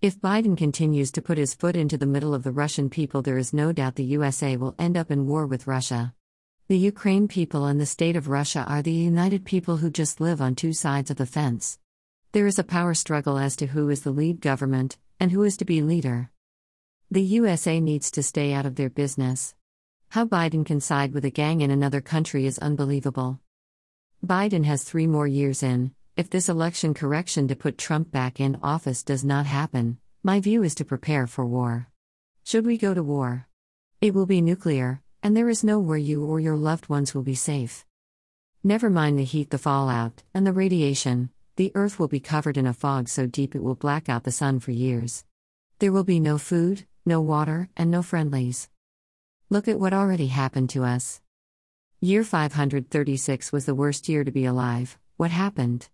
If Biden continues to put his foot into the middle of the Russian people, there is no doubt the USA will end up in war with Russia. The Ukraine people and the state of Russia are the united people who just live on two sides of the fence. There is a power struggle as to who is the lead government and who is to be leader. The USA needs to stay out of their business. How Biden can side with a gang in another country is unbelievable. Biden has three more years in, if this election correction to put Trump back in office does not happen, my view is to prepare for war. Should we go to war? It will be nuclear, and there is no where you or your loved ones will be safe. Never mind the heat, the fallout, and the radiation, the earth will be covered in a fog so deep it will black out the sun for years. There will be no food, no water, and no friendlies. Look at what already happened to us. Year 536 was the worst year to be alive. What happened?